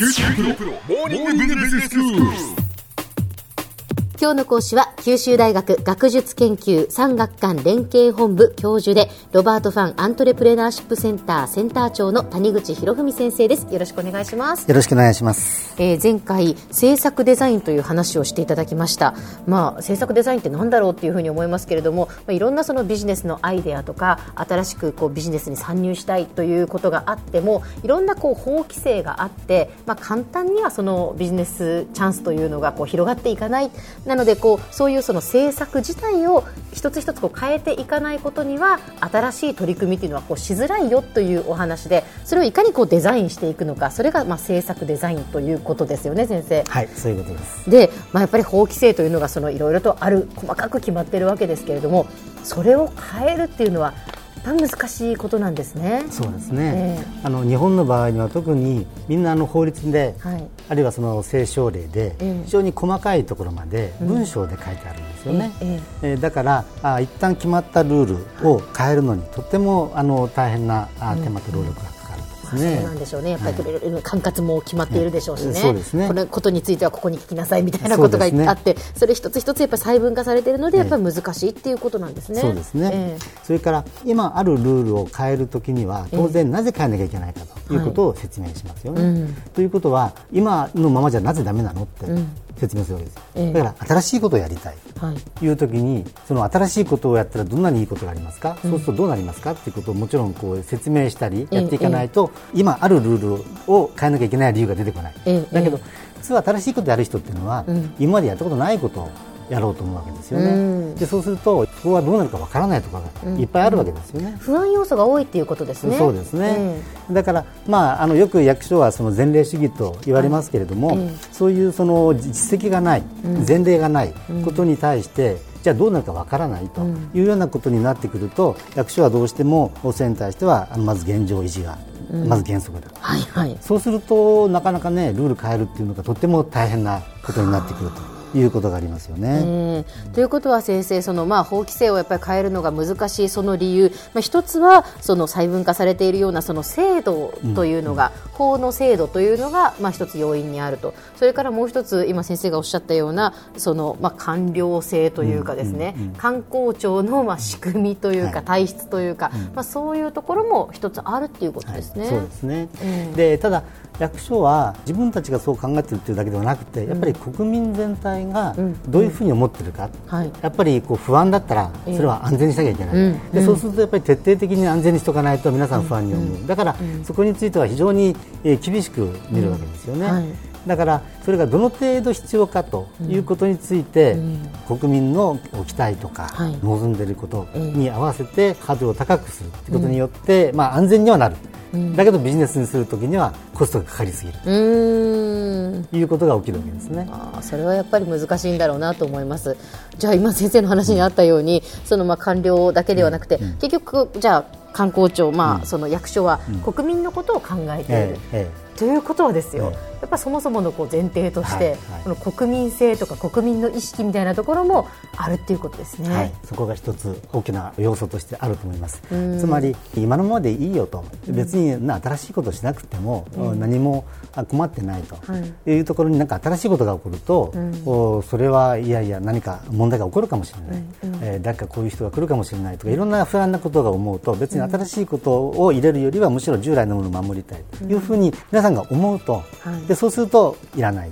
九州大学モーニングビジネススクール今日の講師は九州大学学術研究産学官連携本部教授でロバート・ファンアントレプレナーシップセンターセンター長の谷口博文先生です。よろしくお願いします。よろしくお願いします、えー、前回制作デザインという話をしていただきました。まあ制作デザインって何だろうっていうふうに思いますけれども、まあ、いろんなそのビジネスのアイデアとか新しくこうビジネスに参入したいということがあってもいろんなこう法規制があって、まあ、簡単にはそのビジネスチャンスというのがこう広がっていかないなのでこうそういうその政策自体を一つ一つこう変えていかないことには新しい取り組みというのはこうしづらいよというお話でそれをいかにこうデザインしていくのかそれがまあ政策デザインということですよね先生。はいそういうことですで、まあ、やっぱり法規制というのがそのいろいろとある細かく決まっているわけですけれどもそれを変えるっていうのはぱ難しいことなんですね。そうですね、えー、あの日本の場合には特にみんなあの法律で、はい、あるいはその聖書令で、えー、非常に細かいところまで文章で書いてあるんですよね、ええー、だからあ一旦決まったルールを変えるのにとってもあの大変なあ手間と労力がね、そうなんでしょうね、やっぱり、はい、管轄も決まっているでしょうしね、そうですね。このことについてはここに聞きなさいみたいなことがあって、そ,、れ一つ一つやっぱり細分化されているので、やっぱり難しいっていうことなんですね。そうですね、えー、それから今あるルールを変えるときには、当然、なぜ変えなきゃいけないかということを説明しますよね。ということは、今のままじゃなぜだめなのって。うん説明するわけです、えー、だから新しいことをやりたい。とい。う時に、その新しいことをやったらどんなにいいことがありますか、うん、そうするとどうなりますか？っていうことをもちろんこう説明したりやっていかないと、えー、今あるルールを変えなきゃいけない理由が出てこない、えー、だけど普通新しいことやる人っていうのは、うん、今までやったことないことをやろうと思うわけですよね、うん、でそうするとそこはどうなるかわからないとかがいっぱいあるわけですよね、うん、不安要素が多いっていうことですね。そうですね、うん、だから、まあ、あのよく役所はその前例主義と言われますけれども、そういうその実績がない、前例がないことに対して、じゃあどうなるかわからないというようなことになってくると、役所はどうしてもそれに対してはまず現状維持がまず原則だ、はいはい、そうするとなかなかねルール変えるっていうのがとっても大変なことになってくると。いうことがありますよね。ということは先生その、まあ、法規制をやっぱり変えるのが難しいその理由、まあ、一つはその細分化されているようなその制度というのが、うん、法の制度というのが、まあ、一つ要因にあると。それからもう一つ今先生がおっしゃったようなその、まあ、官僚性というかですね、うんうんうん、観光庁の、まあ、仕組みというか、はい、体質というか、まあ、そういうところも一つあるっていうことですね。はい、そうですね、うん、でただ役所は自分たちがそう考えているというだけではなくてやっぱり国民全体がどういうふうに思っているか、うんうん、やっぱりこう不安だったらそれは安全にしなきゃいけない、うん、でそうするとやっぱり徹底的に安全にしておかないと皆さん不安に思う、だからそこについては非常に厳しく見るわけですよね。はいだからそれがどの程度必要かということについて、国民の期待とか望んでいることに合わせてハードルを高くするということによって、まあ、安全にはなる、だけどビジネスにするときにはコストがかかりすぎる。ということが起きるわけですね。あそれはやっぱり難しいんだろうなと思います。じゃあ今先生の話にあったように、そのまあ官僚だけではなくて、結局じゃあ観光庁、まあ、その役所は国民のことを考えている、ということはですよ、やっぱそもそものこう前提として、この国民性とか国民の意識みたいなところもあるっていうことですね、はい、そこが一つ大きな要素としてあると思います。つまり今のままでいいよと。別に新しいことをしなくても何も困ってないと。い。うところになんか新しいことが起こると、それはいやいや何か問題が起こるかもしれない、えー、誰かこういう人が来るかもしれないとかいろんな不安なことが思うと別に新しいことを入れるよりはむしろ従来のものを守りたいというふうに皆さんが思うと、でそうするといらない、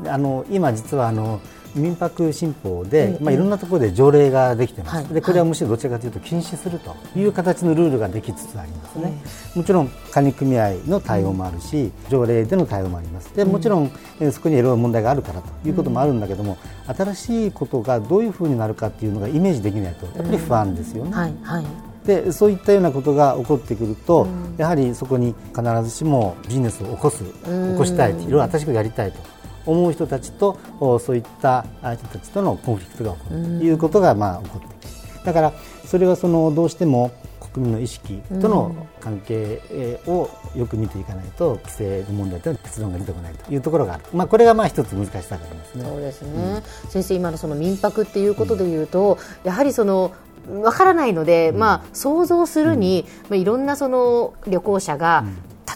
うん、あの今、実はあの民泊新法で、まあ、いろんなところで条例ができてます、はい、でこれはむしろどちらかというと禁止するという形のルールができつつありますね、もちろん管理組合の対応もあるし、条例での対応もあります。でもちろん、そこにいろいろ問題があるからということもあるんだけども、新しいことがどういうふうになるかというのがイメージできないとやっぱり不安ですよね。はい。はいでそういったようなことが起こってくると、うん、やはりそこに必ずしもビジネスを起こす、起こしたいいろいろ新しくやりたいと思う人たちとそういった人たちとのコンフリクトが起こるということが、まあ、起こってくる。だからそれはそのどうしても国民の意識との関係をよく見ていかないと規制の問題というのは結論が出てこないというところがある、まあ、これがまあ一つ難しさがありますね。そうですね、うん、先生今のその民泊っていうことでいうと、うん、やはりそのわからないので、うん、まあ、想像するに、まあ、いろんなその旅行者が、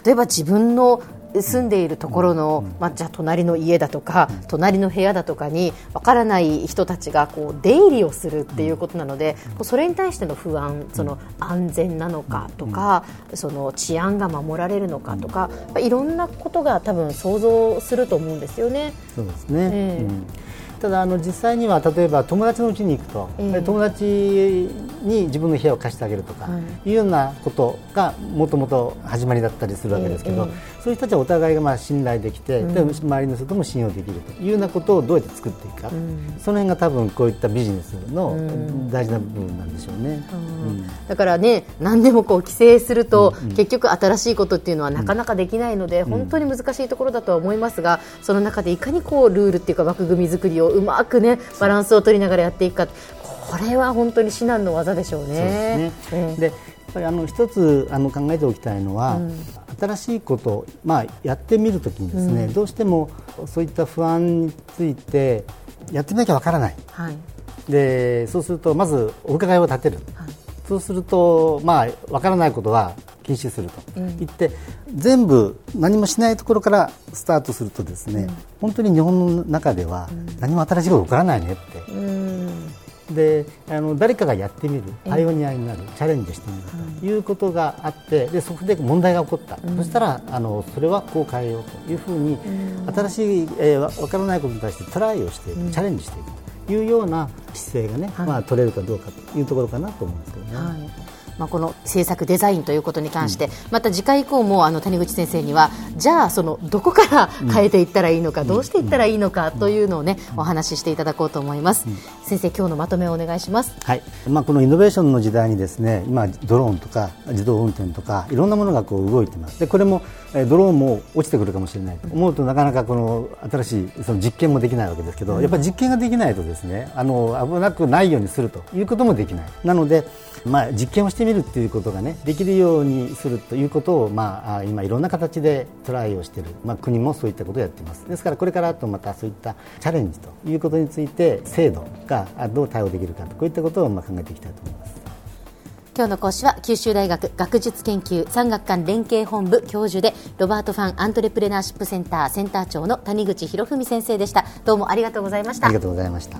例えば自分の住んでいるところの、まあ、じゃあ隣の家だとか、隣の部屋だとかにわからない人たちがこう出入りをするっていうことなので、それに対しての不安その安全なのかとか、その治安が守られるのかとか、いろんなことが多分想像すると思うんですよね。そうですね、えーうんただあの実際には例えば友達の家に行くと、えー、友達に自分の部屋を貸してあげるとか、い。うようなことがもともと始まりだったりするわけですけど、えー、そういう人たちはお互いがまあ信頼できて、うん、周りの人とも信用できるというようなことをどうやって作っていくか、うん、その辺が多分こういったビジネスの大事な部分なんでしょうね、だからね何でもこう規制すると、結局新しいことっていうのはなかなかできないので、本当に難しいところだとは思いますがその中でいかにこうルールっていうか枠組み作りをうまくねバランスを取りながらやっていくか。これは本当に至難の技でしょうね。で、やっぱりあの一つあの考えておきたいのは、うん、新しいことを、まあ、やってみるときにですね、うん、どうしてもそういった不安についてやってみなきゃわからない、はい、でそうするとまずお伺いを立てる、はい、そうすると、まあ、わからないことは禁止すると。言って、うん、全部何もしないところからスタートするとですね、うん、本当に日本の中では何も新しいこと起こらないねって。であの誰かがやってみるパイオニアになるチャレンジしてみるということがあってでそこで問題が起こった、そしたらあのそれはこう変えようというふうに新しい、えー、分からないことに対してトライをしていくチャレンジしていくというような姿勢がね、はい、まあ、取れるかどうかというところかなと思うんですけどね。はいまあ、この制作デザインということに関して、うん、また次回以降もあの谷口先生にはじゃあそのどこから変えていったらいいのか、うん、どうしていったらいいのかというのをね、お話ししていただこうと思います、先生今日のまとめをお願いします、はい。まあ、このイノベーションの時代にですね今ドローンとか自動運転とかいろんなものがこう動いてます。でこれもドローンも落ちてくるかもしれない。と思うとなかなかこの新しいその実験もできないわけですけど、やっぱり実験ができないとですねあの危なくないようにするということもできない。なのでまあ、実験をしてみるということが、ね、できるようにするということを、まあ、今、いろんな形でトライをしている、まあ、国もそういったことをやっています。ですからこれからとまたそういったチャレンジということについて制度がどう対応できるかとこういったことをまあ考えていきたいと思います。今日の講師は九州大学学術研究産学官連携本部教授でロバート・ファン・アントレプレナーシップセンターセンター長の谷口博文先生でした。どうもありがとうございました。ありがとうございました